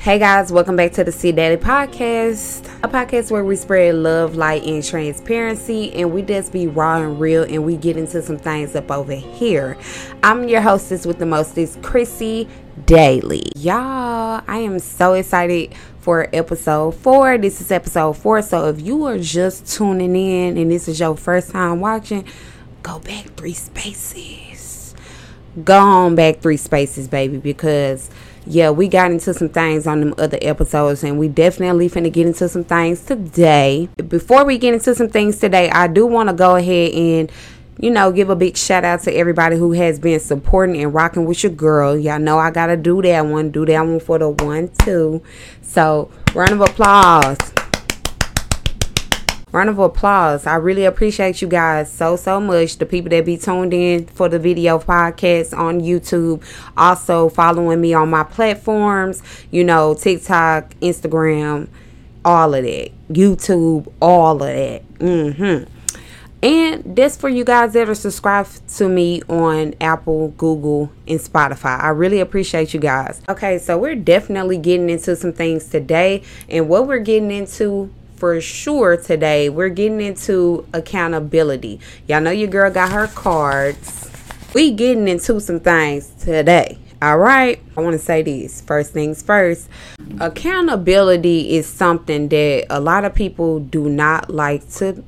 Hey guys, welcome back to the C Daddy Podcast, a podcast where we spread love, light, and transparency, and we just be raw and real, and we get into some things up over here. I'm your hostess with the mostest, Chrissy Daily. Y'all, I am so excited for episode four. This is episode four, so if you are just tuning in and this is your first time watching, go back three spaces. Go on back three spaces, baby, because yeah, we got into some things on them other episodes, and we definitely finna get into some things today. Before we get into some things today, I do want to go ahead and you know, give a big shout out to everybody who has been supporting and rocking with your girl. Y'all know I gotta do that one, do that one for the one, two. So, round of applause. Round of applause. I really appreciate you guys so, so much. The people that be tuned in for the video podcast on YouTube. Also following me on my platforms, you know, TikTok, Instagram, all of that. YouTube, all of that. Mm-hmm. And that's for you guys that are subscribed to me on Apple, Google, and Spotify. I really appreciate you guys. Okay, so we're definitely getting into some things today. And what we're getting into for sure today, we're getting into accountability. Y'all know your girl got her cards. We getting into some things today. All right. I want to say this. First things first. Accountability is something that a lot of people do not like to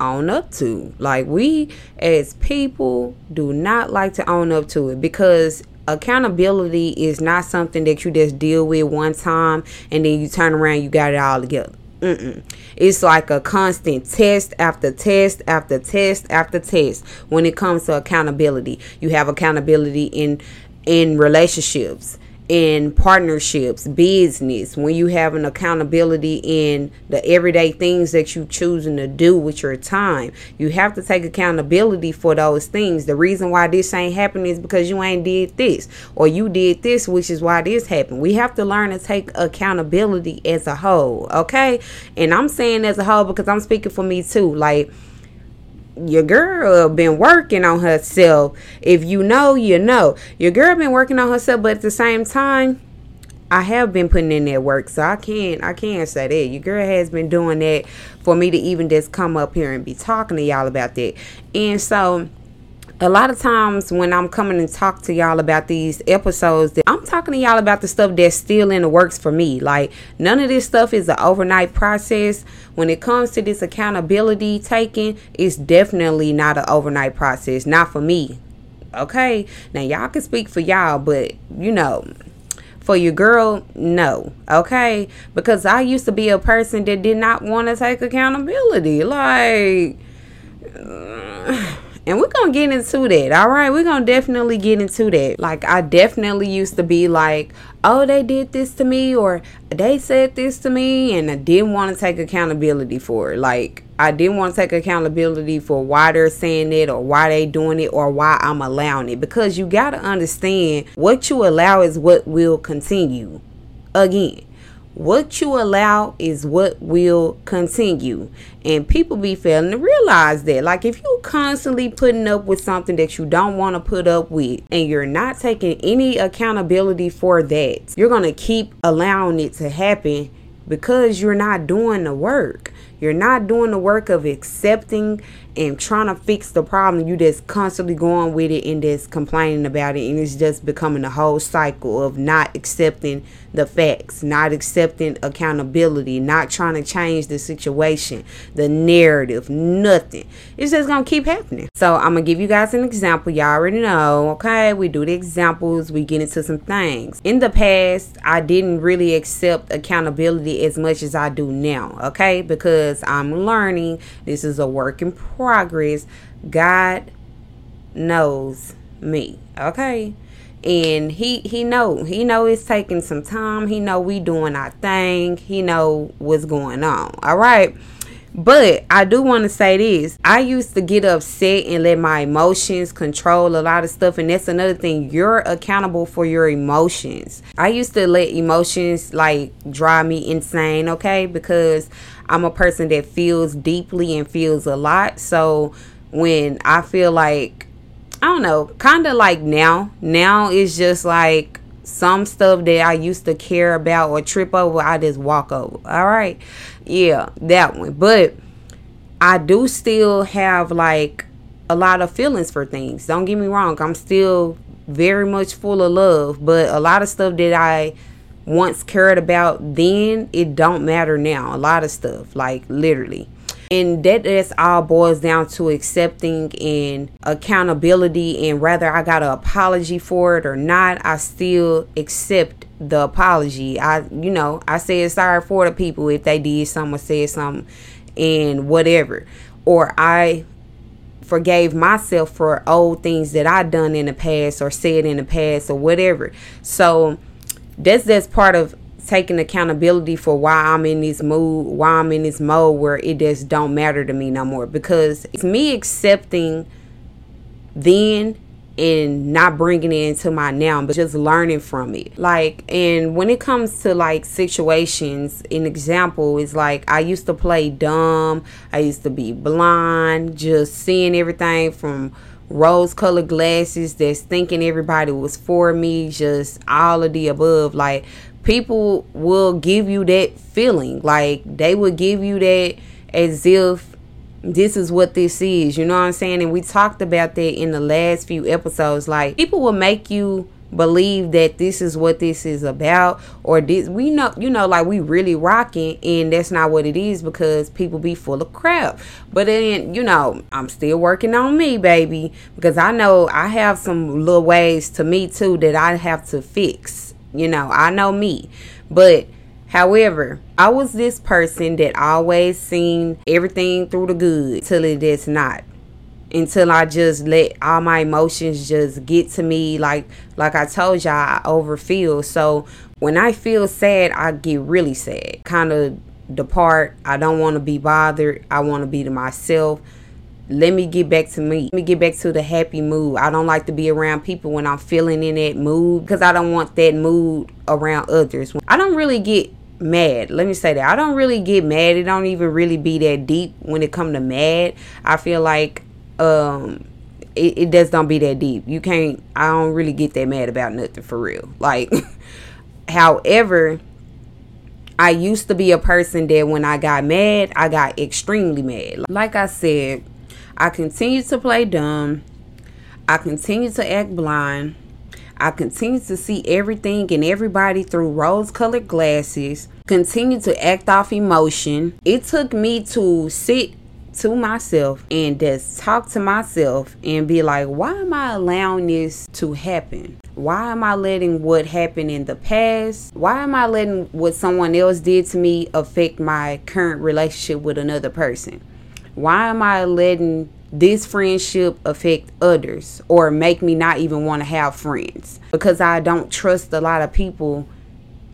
own up to. Like we as people do not like to own up to it because accountability is not something that you just deal with one time and then you turn around you got it all together Mm-mm. It's like a constant test after test after test after test when it comes to accountability. You have accountability in in relationships in partnerships, business, when you have an accountability in the everyday things that you choosing to do with your time, you have to take accountability for those things. The reason why this ain't happening is because you ain't did this or you did this, which is why this happened. We have to learn to take accountability as a whole, okay? And I'm saying as a whole because I'm speaking for me too. Like your girl been working on herself. If you know, you know. Your girl been working on herself, but at the same time, I have been putting in that work, so I can't I can't say that. Your girl has been doing that for me to even just come up here and be talking to y'all about that. And so a lot of times when I'm coming and talk to y'all about these episodes, I'm talking to y'all about the stuff that's still in the works for me. Like none of this stuff is an overnight process. When it comes to this accountability taking, it's definitely not an overnight process. Not for me. Okay. Now y'all can speak for y'all, but you know, for your girl, no. Okay? Because I used to be a person that did not want to take accountability. Like and we're gonna get into that, all right? We're gonna definitely get into that. Like, I definitely used to be like, oh, they did this to me, or they said this to me, and I didn't want to take accountability for it. Like, I didn't want to take accountability for why they're saying it, or why they doing it, or why I'm allowing it. Because you gotta understand what you allow is what will continue. Again, what you allow is what will continue. And people be failing to realize that. Like if you're constantly putting up with something that you don't want to put up with and you're not taking any accountability for that, you're to keep allowing it to happen because you're not doing the work. You're not doing the work of accepting and trying to fix the problem. You just constantly going with it and just complaining about it. And it's just becoming a whole cycle of not accepting the facts, not accepting accountability, not trying to change the situation, the narrative, nothing. It's just to keep happening. So I'm to give you guys an example. Y'all already know, okay? We do the examples, we get into some things. In the past, I didn't really accept accountability as much as I do now, okay? Because I'm learning. This is a work in progress. God knows me, okay? and he he know he know it's taking some time he know we doing our thing he know what's going on all right but I do want to say this. I used to get upset and let my emotions control a lot of stuff. And that's another thing. You're accountable for your emotions. I used to let emotions like drive me insane, okay? Because I'm a person that feels deeply and feels a lot. So when I feel like I don't know, kind of like now. Now it's just like some stuff that I used to care about or trip over, I just walk over. All right. Yeah, that one. But I do still have like a lot of feelings for things. Don't get me wrong. I'm still very much full of love, but a lot of stuff that I once cared about then, it don't matter now. A lot of stuff, like literally. And that just all boils down to accepting and accountability and whether I got an apology for it or not, I still accept the apology. I you know, I said sorry for the people if they did something or said something and whatever. Or I forgave myself for old things that I done in the past or said in the past or whatever. So that's that's part of taking accountability for why I'm in this mood, why I'm in this mode where it just don't matter to me no more. Because it's me accepting then and not bringing it into my now, but just learning from it. Like, and when it comes to like situations, an example is like I used to play dumb, I used to be blind, just seeing everything from rose colored glasses that's thinking everybody was for me, just all of the above. Like, people will give you that feeling. Like they will give you that as if this is what this is. You know what I'm saying? And we talked about that in the last few episodes. Like people will make you believe that this is what this is about or this we know you know like we really rocking and that's not what it is because people be full of crap but then you know i'm still working on me baby because i know i have some little ways to me too that i have to fix you know, I know me. But however, I was this person that always seen everything through the good till it is not. Until I just let all my emotions just get to me like like I told y'all I overfeel. So when I feel sad, I get really sad. Kind of depart. I don't want to be bothered. I want to be to myself let me get back to me. Let me get back to the happy mood. I don't like to be around people when I'm feeling in that mood because I don't want that mood around others. I don't really get mad. Let me say that. I don't really get mad. It don't even really be that deep when it come to mad. I feel like um it, it don't be that deep. You can't I don't really get that mad about nothing for real. Like however, I used to be a person that when I got mad, I got extremely mad. Like I said, I continue to play dumb. I continue to act blind. I continue to see everything and everybody through rose colored glasses. Continue to act off emotion. It took me to sit to myself and just talk to myself and be like, why am I allowing this to happen? Why am I letting what happened in the past? Why am I letting what someone else did to me affect my current relationship with another person? Why am I letting this friendship affect others or make me not even want to have friends? Because I don't trust a lot of people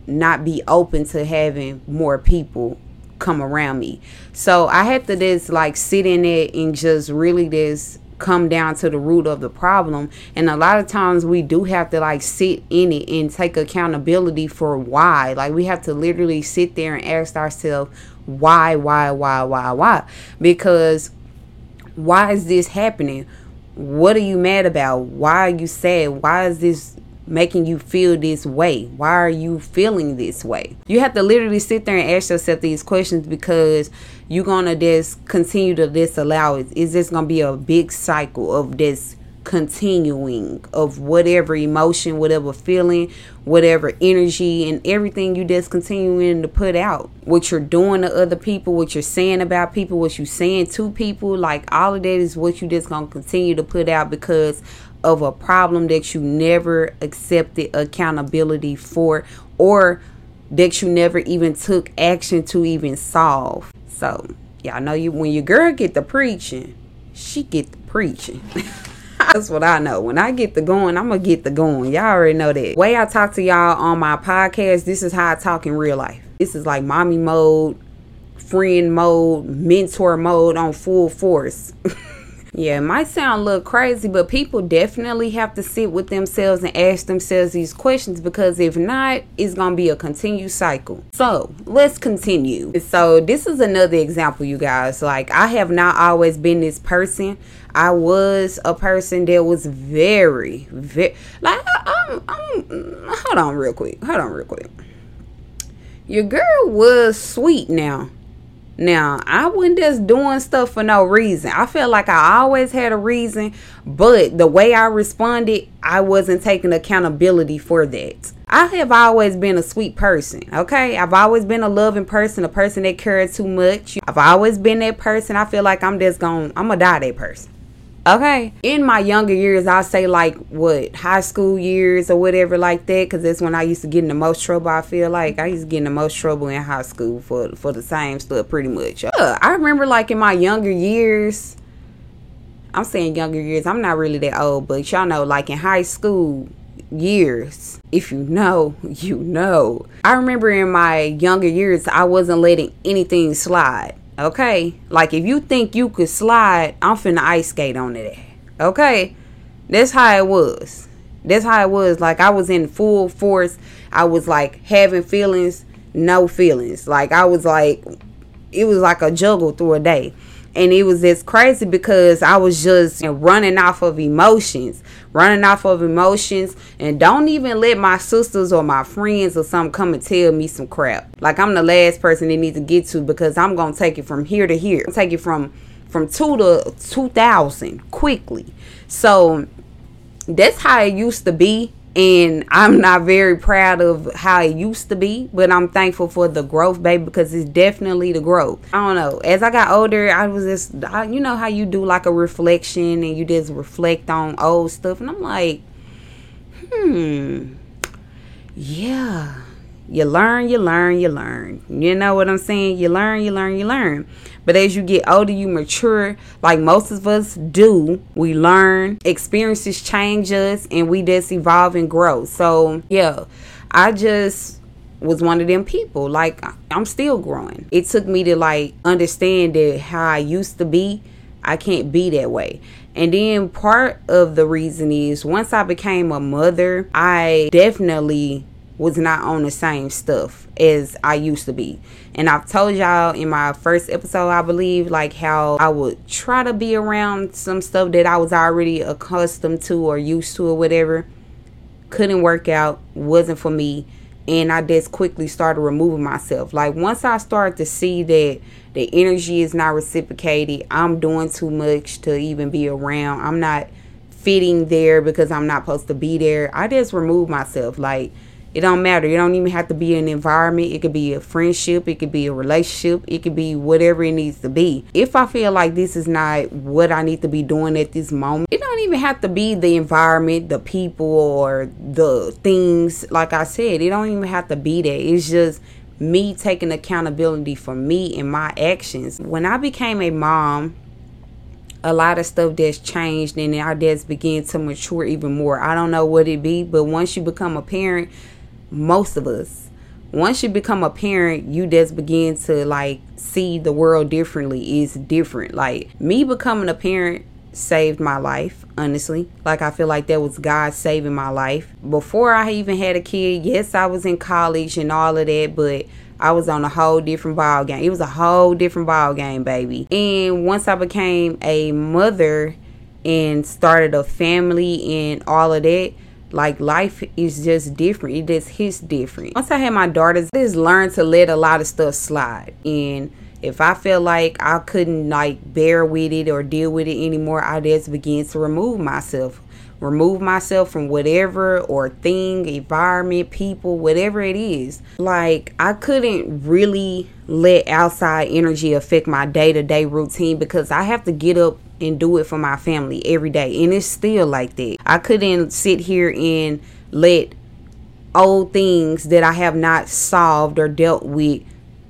not be open to having more people come around me. So I had to just like sit in it and just really just come down to the root of the problem. And a lot of times we do have to like sit in it and take accountability for why. Like we have to literally sit there and ask ourselves, why, why, why, why, why? Because why is this happening? What are you mad about? Why are you sad? Why is this making you feel this way? Why are you feeling this way? You have to literally sit there and ask yourself these questions because you're gonna just continue to disallow it. Is this gonna be a big cycle of this continuing of whatever emotion, whatever feeling, whatever energy, and everything you just continuing to put out. What you're doing to other people, what you're saying about people, what you're saying to people, like all of that is what you just gonna continue to put out because of a problem that you never accepted accountability for or that you never even took action to even solve. So, y'all know you when your girl get the preaching, she get the preaching. That's what I know. When I get the going, I'm gonna get the going. Y'all already know that. Way I talk to y'all on my podcast, this is how I talk in real life. This is like mommy mode, friend mode, mentor mode on full force. Yeah, it might sound a little crazy, but people definitely have to sit with themselves and ask themselves these questions because if not, it's going to be a continued cycle. So let's continue. So, this is another example, you guys. Like, I have not always been this person. I was a person that was very, very, like, I'm I'm, I'm, hold on real quick. Hold on real quick. Your girl was sweet now. Now, I wasn't just doing stuff for no reason. I felt like I always had a reason, but the way I responded, I wasn't taking accountability for that. I have always been a sweet person, okay? I've always been a loving person, a person that cared too much. I've always been that person. I feel like I'm just going, I'm gonna die that person. Okay. In my younger years, I'll say like what high school years or whatever like that, because that's when I used to get in the most trouble. I feel like I used to get in the most trouble in high school for for the same stuff, pretty much. I remember like in my younger years. I'm saying younger years. I'm not really that old, but y'all know, like in high school years, if you know, you know. I remember in my younger years, I wasn't letting anything slide. Okay? Like if you think you could slide, I'm finna ice skate on it. Okay? That's how it was. That's how it was. Like I was in full force. I was like having feelings, no feelings. Like I was like it was like a juggle through a day and it was just crazy because I was just running off of emotions, running off of emotions, and don't even let my sisters or my friends or something come and tell me some crap. Like I'm the last person they need to get to because I'm gonna take it from here to here, take it from from two to two thousand quickly. So that's how it used to be and I'm not very proud of how it used to be, but I'm thankful for the growth, baby, because it's definitely the growth. I don't know. As I got older, I was just, I, you know, how you do like a reflection and you just reflect on old stuff, and I'm like, hmm, yeah you learn, you learn, you learn. You know what I'm saying? You learn, you learn, you learn. But as you get older, you mature, like most of us do. We learn, experiences change us, and we just evolve and grow. So, yeah, I just was one of them people. Like, I'm still growing. It took me to like understand that how I used to be, I can't be that way. And then part of the reason is once I became a mother, I definitely was not on the same stuff as I used to be. And I've told y'all in my first episode, I believe, like how I would try to be around some stuff that I was already accustomed to or used to or whatever. Couldn't work out, wasn't for me. And I just quickly started removing myself. Like once I started to see that the energy is not reciprocated, I'm doing too much to even be around. I'm not fitting there because I'm not supposed to be there. I just remove myself. Like it don't matter. It don't even have to be an environment. It could be a friendship. It could be a relationship. It could be whatever it needs to be. If I feel like this is not what I need to be doing at this moment, it don't even have to be the environment, the people, or the things. Like I said, it don't even have to be that. It's just me taking accountability for me and my actions. When I became a mom, a lot of stuff that's changed and I just begin to mature even more. I don't know what it be, but once you become a parent, most of us. Once you become a parent you just begin to like see the world differently. Is different. Like me becoming a parent saved my life honestly. Like i feel like that was god saving my life. Before i even had a kid yes i was in college and all of that but I was on a whole different ball game. It was a whole different ball game, baby. And once I became a mother and started a family and all of that, like life is just different. It just hits different. Once I had my daughters, I just learned to let a lot of stuff slide. And if I feel like I couldn't like bear with it or deal with it anymore, I just began to remove myself. Remove myself from whatever or thing, environment, people, whatever it is. Like I couldn't really let outside energy affect my day to day routine because I have to get up and do it for my family every day. And it's still like that. I couldn't sit here and let old things that I have not solved or dealt with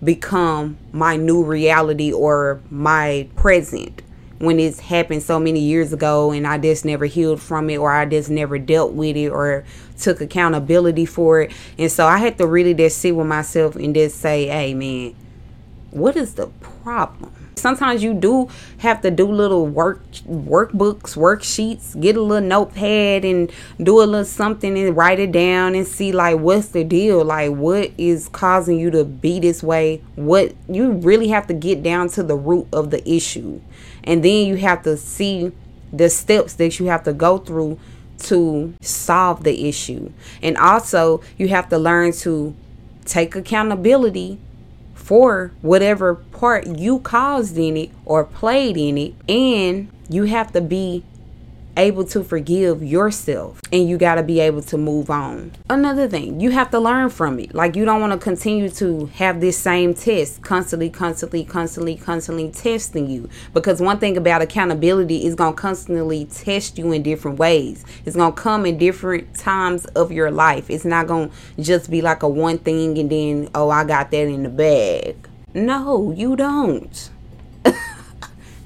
become my new reality or my present when it's happened so many years ago and I just never healed from it or I just never dealt with it or took accountability for it. And so I had to really just sit with myself and just say, hey man, what is the problem? Sometimes you do have to do little work workbooks, worksheets, get a little notepad and do a little something and write it down and see like what's the deal? Like what is causing you to be this way? What you really have to get down to the root of the issue. And then you have to see the steps that you have to go through to solve the issue. And also, you have to learn to take accountability for whatever part you caused in it or played in it. And you have to be able to forgive yourself and you got to be able to move on. Another thing, you have to learn from it. Like you don't want to continue to have this same test constantly, constantly, constantly, constantly testing you. Because one thing about accountability is going to constantly test you in different ways. It's going to come in different times of your life. It's not going to just be like a one thing and then, oh, I got that in the bag. No, you don't.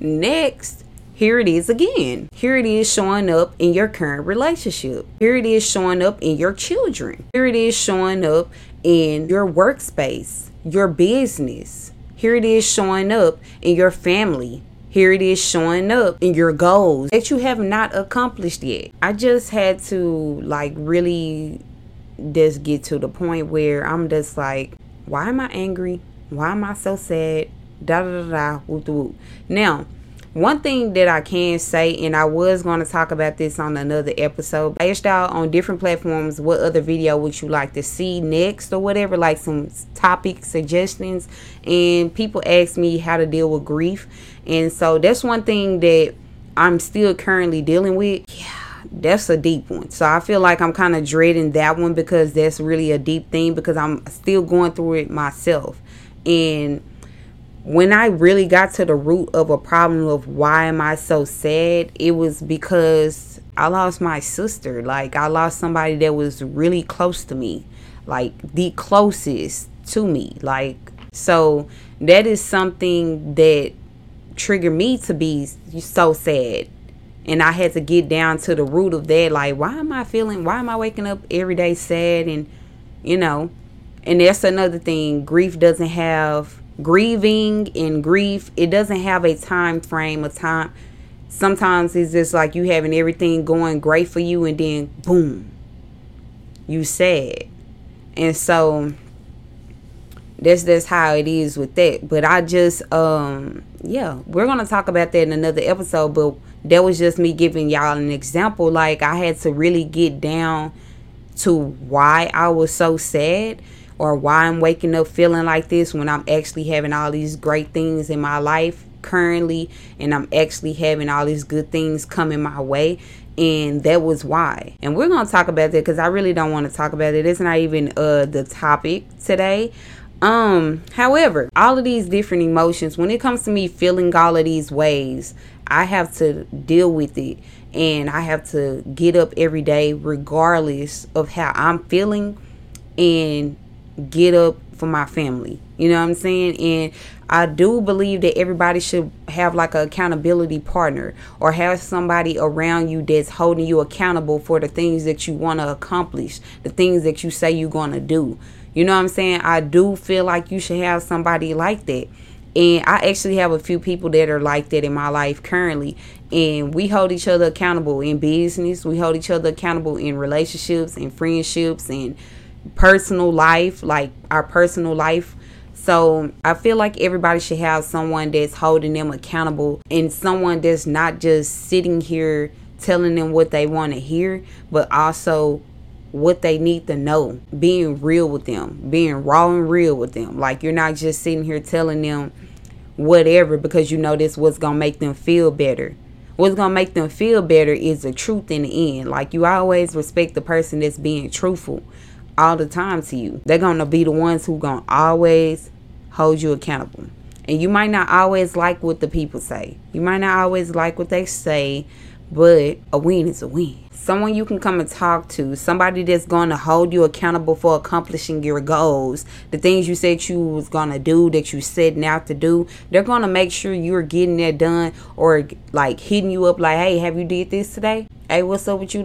Next, here it is again. Here it is showing up in your current relationship. Here it is showing up in your children. Here it is showing up in your workspace, your business. Here it is showing up in your family. Here it is showing up in your goals that you have not accomplished yet. I just had to like really just get to the point where I'm just like, why am I angry? Why am I so sad? Da da da da. Now, one thing that I can say, and I was going to talk about this on another episode, I asked y'all on different platforms what other video would you like to see next or whatever, like some topic suggestions. And people asked me how to deal with grief. And so that's one thing that I'm still currently dealing with. Yeah that's a deep one. So I feel like I'm kind of dreading that one because that's really a deep thing because I'm still going through it myself. And when I really got to the root of a problem of why am I so sad, it was because I lost my sister. Like I lost somebody that was really close to me, like the closest to me. Like so that is something that triggered me to be so sad. And I had to get down to the root of that. Like, why am I feeling, why am I waking up every day sad? And, you know, and that's another thing. Grief doesn't have grieving and grief it doesn't have a time frame of time sometimes it's just like you having everything going great for you and then boom you sad. And so that's that's how it is with that. But i just um yeah we're gonna talk about that in another episode but that was just me giving y'all an example. Like i had to really get down to why i was so sad or why I'm waking up feeling like this when I'm actually having all these great things in my life currently and I'm actually having all these good things coming my way and that was why. And we're going to talk about that because i really don't want to talk about it. It's not even uh the topic today. Um however all of these different emotions when it comes to me feeling all of these ways i have to deal with it and i have to get up every day regardless of how i'm feeling and get up for my family. You know what I'm saying? And I do believe that everybody should have like an accountability partner or have somebody around you that's holding you accountable for the things that you want to accomplish, the things that you say you're going to do. You know what I'm saying? I do feel like you should have somebody like that. And I actually have a few people that are like that in my life currently. And we hold each other accountable in business. We hold each other accountable in relationships and friendships and personal life, like our personal life. So I feel like everybody should have someone that's holding them accountable and someone that's not just sitting here telling them what they want to hear, but also what they need to know. Being real with them, being raw and real with them. Like you're not just sitting here telling them whatever because you know this what's gonna make them feel better. What's gonna make them feel better is the truth in the end. Like you always respect the person that's being truthful all the time to you. They're to be the ones who to always hold you accountable. And you might not always like what the people say. You might not always like what they say, but a win is a win. Someone you can come and talk to, somebody that's going to hold you accountable for accomplishing your goals, the things you said you was going to do that you setting out to do. They're going to make sure you're getting that done or like hitting you up like, "Hey, have you did this today? Hey, what's up with you?"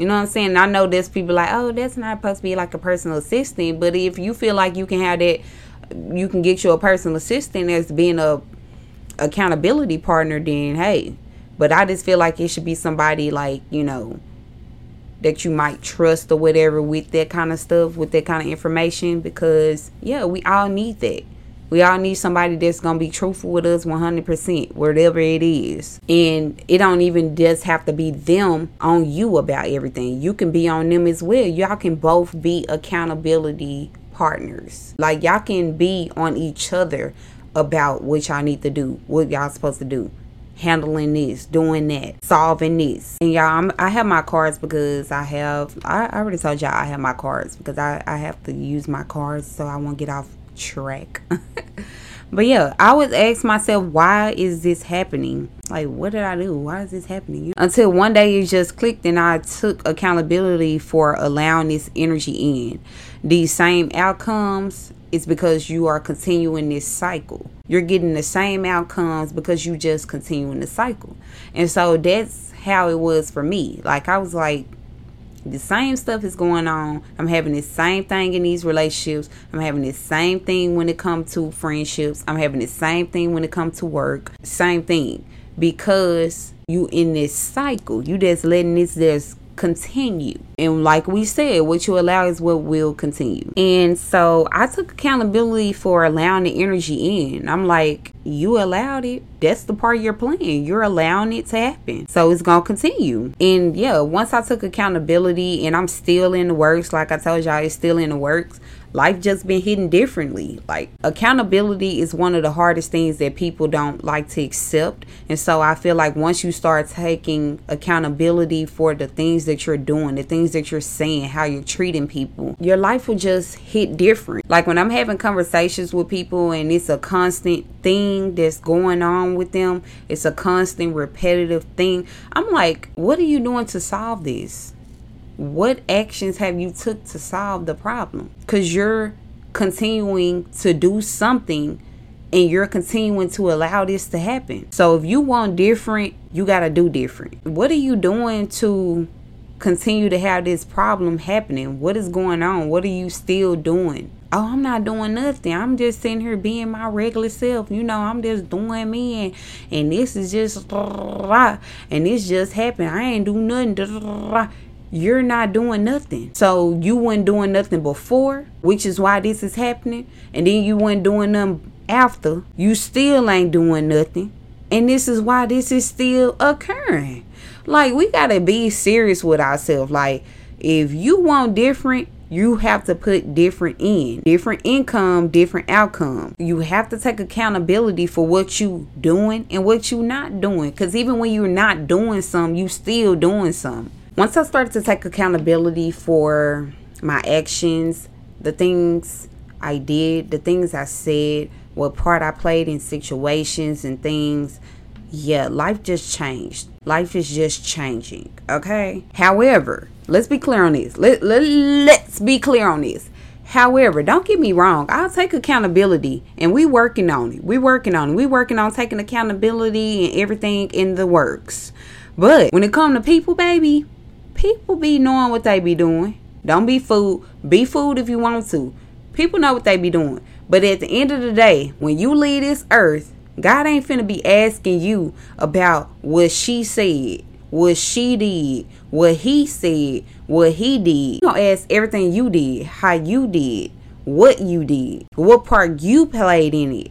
You know what I'm saying? I know there's people like, oh, that's not supposed to be like a personal assistant. But if you feel like you can have that, you can get you a personal assistant as being a accountability partner, then hey. But I just feel like it should be somebody like, you know, that you might trust or whatever with that kind of stuff, with that kind of information. Because, yeah, we all need that. We all need somebody that's gonna be truthful with us 100%, whatever it is. And it don't even just have to be them on you about everything. You can be on them as well. Y'all can both be accountability partners. Like y'all can be on each other about what y'all need to do, what y'all supposed to do handling this, doing that, solving this. And y'all, I'm, i have my cards because I have, I, I already told y'all I have my cards because I, I have to use my cards so I won't get off track. but yeah, I would ask myself, why is this happening? Like, what did I do? Why is this happening? Until one day it just clicked and I took accountability for allowing this energy in. These same outcomes is because you are continuing this cycle. You're getting the same outcomes because you just continuing the cycle. And so that's how it was for me. Like I was like the same stuff is going on. I'm having the same thing in these relationships. I'm having the same thing when it comes to friendships. I'm having the same thing when it comes to work. Same thing. Because you in this cycle. You just letting this just continue. And like we said, what you allow is what will continue. And so I took accountability for allowing the energy in. I'm like, you allowed it. That's the part of your plan. You're allowing it to happen. So it's going to continue. And yeah, once I took accountability and I'm still in the works, like I told y'all, it's still in the works life just been hitting differently. Like accountability is one of the hardest things that people don't like to accept. And so I feel like once you start taking accountability for the things that you're doing, the things that you're saying, how you're treating people, your life will just hit different. Like when I'm having conversations with people and it's a constant thing that's going on with them, it's a constant repetitive thing. I'm like, what are you doing to solve this? What actions have you took to solve the problem? Because you're continuing to do something and you're continuing to allow this to happen. So if you want different you got to do different. What are you doing to continue to have this problem happening? What is going on? What are you still doing? Oh i'm not doing nothing. I'm just sitting here being my regular self. You know i'm just doing me and, and this is just and this just happened i ain't do nothing you're not doing nothing. So you weren't doing nothing before, which is why this is happening. And then you weren't doing them after. You still ain't doing nothing. And this is why this is still occurring. Like we gotta be serious with ourselves. Like if you want different, you have to put different in different income different outcome you have to take accountability for what you doing and what you not doing because even when you're not doing some you still doing some once I started to take accountability for my actions, the things I did, the things I said, what part I played in situations and things, yeah, life just changed. Life is just changing, okay? However, let's be clear on this. Let, let, let's be clear on this. However, don't get me wrong. I'll take accountability and we working on it. We working on it. We working on taking accountability and everything in the works. But when it come to people, baby, people be knowing what they be doing. Don't be food. Be food if you want to. People know what they be doing. But at the end of the day, when you leave this earth, God ain't finna be asking you about what she said, what she did, what he said, what he did. He gonna ask everything you did, how you did, what you did, what part you played in it,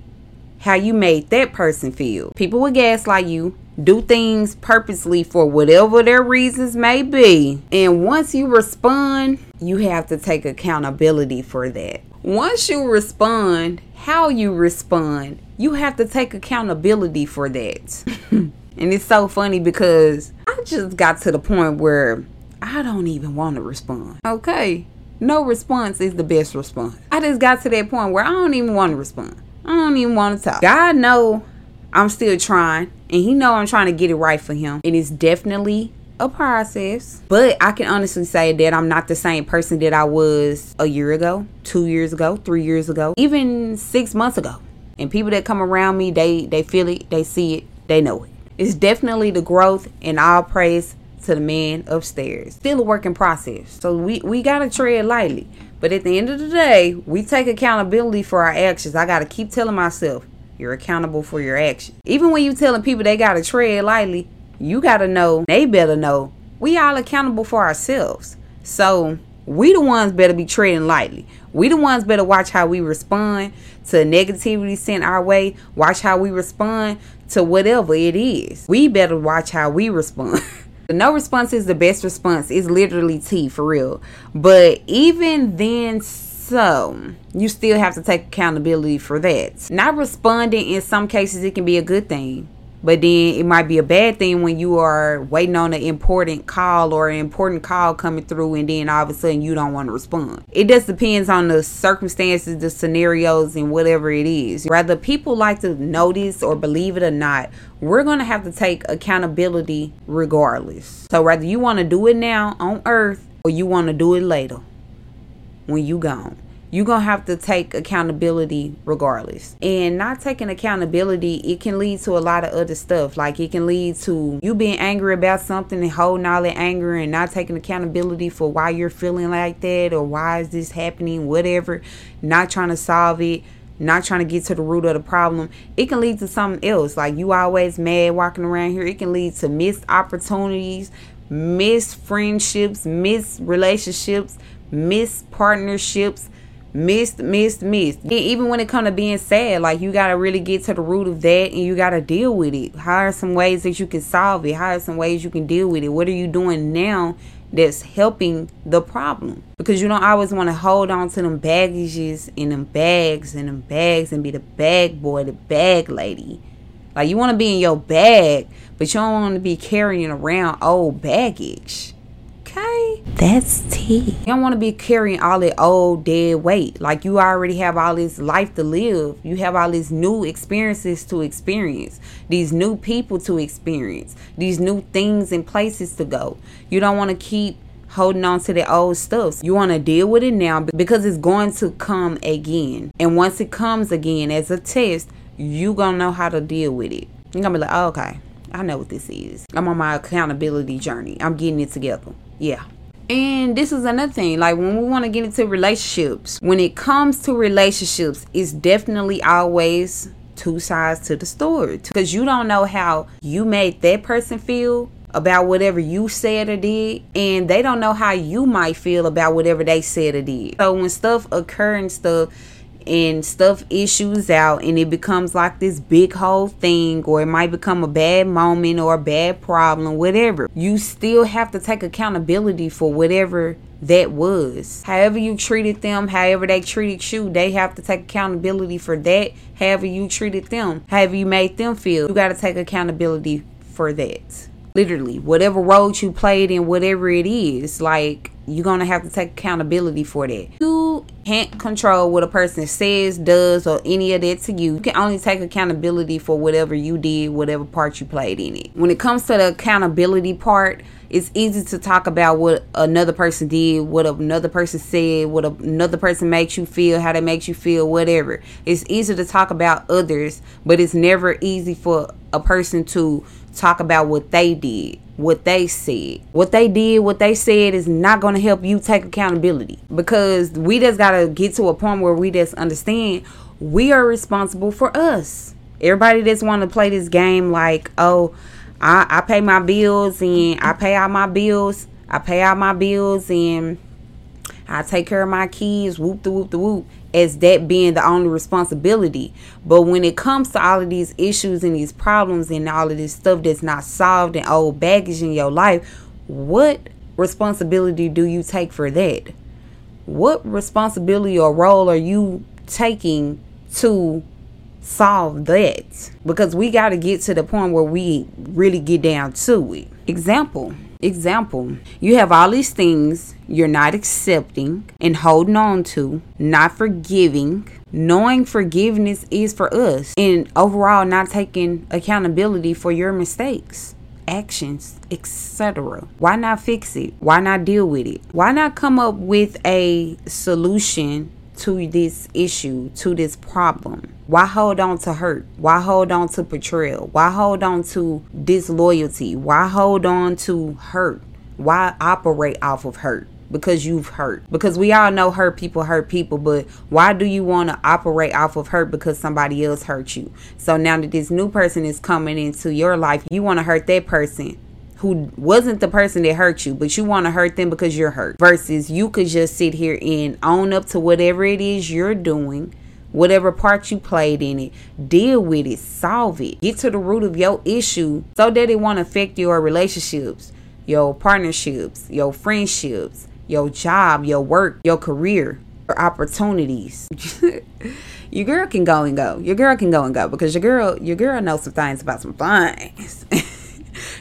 how you made that person feel. People will gaslight you do things purposely for whatever their reasons may be. And once you respond, you have to take accountability for that. Once you respond, how you respond, you have to take accountability for that. and it's so funny because I just got to the point where I don't even want to respond. Okay. No response is the best response. I just got to that point where I don't even want to respond. I don't even want to talk. God know I'm still trying, and He know I'm trying to get it right for Him. And It is definitely a process, but I can honestly say that I'm not the same person that I was a year ago, two years ago, three years ago, even six months ago. And people that come around me, they they feel it, they see it, they know it. It's definitely the growth, and all praise to the man upstairs. Still a working process, so we we gotta tread lightly. But at the end of the day, we take accountability for our actions. I gotta keep telling myself, you're accountable for your actions. Even when you telling people they gotta tread lightly, you gotta know, they better know, we all accountable for ourselves. So we the ones better be treading lightly. We the ones better watch how we respond to negativity sent our way. Watch how we respond to whatever it is. We better watch how we respond. no response is the best response. It's literally T for real. But even then, so you still have to take accountability for that. Not responding in some cases, it can be a good thing. But then it might be a bad thing when you are waiting on an important call or an important call coming through and then all of a sudden you don't want to respond. It just depends on the circumstances, the scenarios, and whatever it is. Whether people like to notice or believe it or not, we're going to have to take accountability regardless. So whether you want to do it now on earth or you want to do it later when you gone. You're gonna have to take accountability regardless. And not taking accountability it can lead to a lot of other stuff. Like it can lead to you being angry about something and holding all that anger and not taking accountability for why you're feeling like that or why is this happening whatever. Not trying to solve it not trying to get to the root of the problem, it can lead to something else. Like you always mad walking around here, it can lead to missed opportunities, missed friendships, missed relationships, missed partnerships, missed, missed, missed. Even when it comes to being sad, like you gotta really get to the root of that and you gotta deal with it. How are some ways that you can solve it? How are some ways you can deal with it? What are you doing now that's helping the problem? Because you don't always want to hold on to them baggages and them bags and them bags and be the bag boy, the bag lady. Like you want to be in your bag, but you don't want to be carrying around old baggage. That's tea. You don't want to be carrying all that old dead weight. Like you already have all this life to live. You have all these new experiences to experience, these new people to experience, these new things and places to go. You don't want to keep holding on to the old stuff. You want to deal with it now because it's going to come again. And once it comes again as a test, you going to know how to deal with it. You're going to be like, oh, okay, I know what this is. I'm on my accountability journey. I'm getting it together. Yeah. And this is another thing, like when we want to get into relationships, when it comes to relationships, it's definitely always two sides to the story because you don't know how you made that person feel about whatever you said or did and they don't know how you might feel about whatever they said or did. So when stuff occur and stuff and stuff issues out and it becomes like this big whole thing or it might become a bad moment or a bad problem whatever. You still have to take accountability for whatever that was. However you treated them however they treated you they have to take accountability for that however you treated them however you made them feel. You got to take accountability for that. Literally whatever role you played in whatever it is like you're gonna have to take accountability for that. You can't control what a person says, does, or any of that to you. You can only take accountability for whatever you did, whatever part you played in it. When it comes to the accountability part, it's easy to talk about what another person did, what another person said, what another person makes you feel, how they makes you feel, whatever. It's easy to talk about others, but it's never easy for a person to talk about what they did what they said. What they did, what they said is not going to help you take accountability because we just got to get to a point where we just understand we are responsible for us. Everybody just want to play this game like, oh, I, I pay my bills and I pay all my bills. I pay all my bills and I take care of my kids, whoop the whoop the whoop as that being the only responsibility. But when it comes to all of these issues and these problems and all of this stuff that's not solved and old baggage in your life, what responsibility do you take for that? What responsibility or role are you taking to solve that? Because we got to get to the point where we really get down to it. Example Example, you have all these things you're not accepting and holding on to, not forgiving, knowing forgiveness is for us, and overall not taking accountability for your mistakes actions, etc. Why not fix it? Why not deal with it? Why not come up with a solution to this issue, to this problem? Why hold on to hurt? Why hold on to betrayal? Why hold on to disloyalty? Why hold on to hurt? Why operate off of hurt? Because you've hurt. Because we all know hurt people hurt people, but why do you want to operate off of hurt because somebody else hurt you? So now that this new person is coming into your life, you want to hurt that person who wasn't the person that hurt you, but you want to hurt them because you're hurt. Versus you could just sit here and own up to whatever it is you're doing, whatever part you played in it, deal with it, solve it, get to the root of your issue so that it won't affect your relationships, your partnerships, your friendships, your job, your work, your career, your opportunities. your girl can go and go. Your girl can go and go because your girl, your girl knows some things about some things.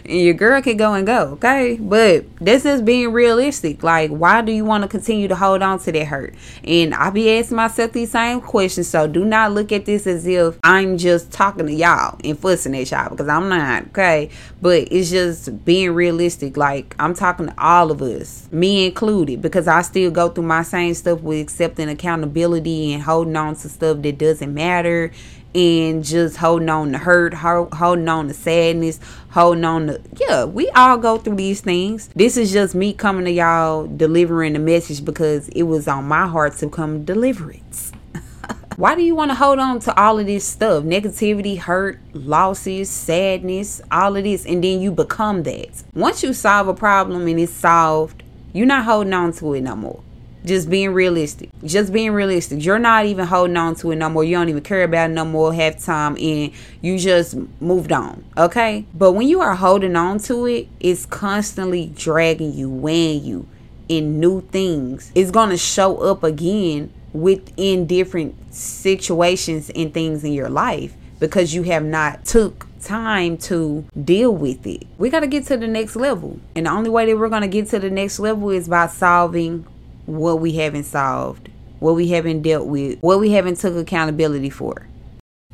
and your girl can go and go, okay? But this is being realistic. Like, why do you want to continue to hold on to that hurt? And I be asking myself these same questions. So do not look at this as if I'm just talking to y'all and fussing at y'all because I'm not, okay? But it's just being realistic. Like, I'm talking to all of us, me included, because I still go through my same stuff with accepting accountability and holding on to stuff that doesn't matter and just holding on to hurt, holding on to sadness, holding on to yeah, we all go through these things. This is just me coming to y'all delivering the message because it was on my heart to come deliver it. Why do you want to hold on to all of this stuff? Negativity, hurt, losses, sadness, all of this, and then you become that. Once you solve a problem and it's solved, you're not holding on to it no more. Just being realistic. Just being realistic. You're not even holding on to it no more. You don't even care about it no more half time and you just moved on. Okay? But when you are holding on to it, it's constantly dragging you, weighing you in new things. It's gonna show up again within different situations and things in your life because you have not took time to deal with it. We got to get to the next level. And the only way that we're going to get to the next level is by solving what we haven't solved, what we haven't dealt with, what we haven't took accountability for.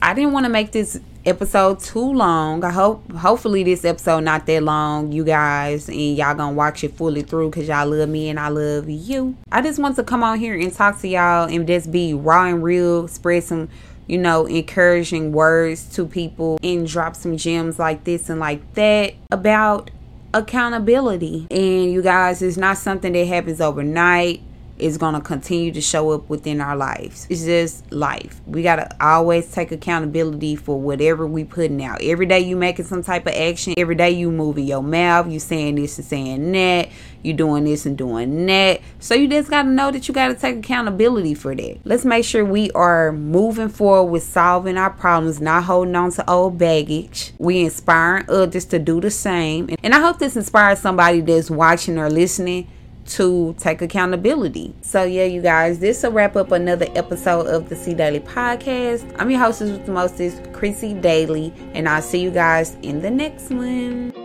I didn't want to make this episode too long. I hope hopefully this episode not that long, you guys, and y'all gonna watch it fully through because y'all love me and I love you. I just want to come on here and talk to y'all and just be raw and real, spread some, you know, encouraging words to people and drop some gems like this and like that about accountability. And you guys, it's not something that happens overnight. It's going to continue to show up within our lives. It's just life. We got to always take accountability for whatever we putting out. Every day you making some type of action. Every day you moving your mouth. You saying this and saying that. You doing this and doing that. So you just got to know that you got to take accountability for that. Let's make sure we are moving forward with solving our problems, not holding on to old baggage. We inspiring others to do the same. And I hope this inspires somebody that's watching or listening to take accountability. So yeah, you guys, this will wrap up another episode of the C Daily Podcast. I'm your hostess with the mostest, Chrissy Daily, and I'll see you guys in the next one.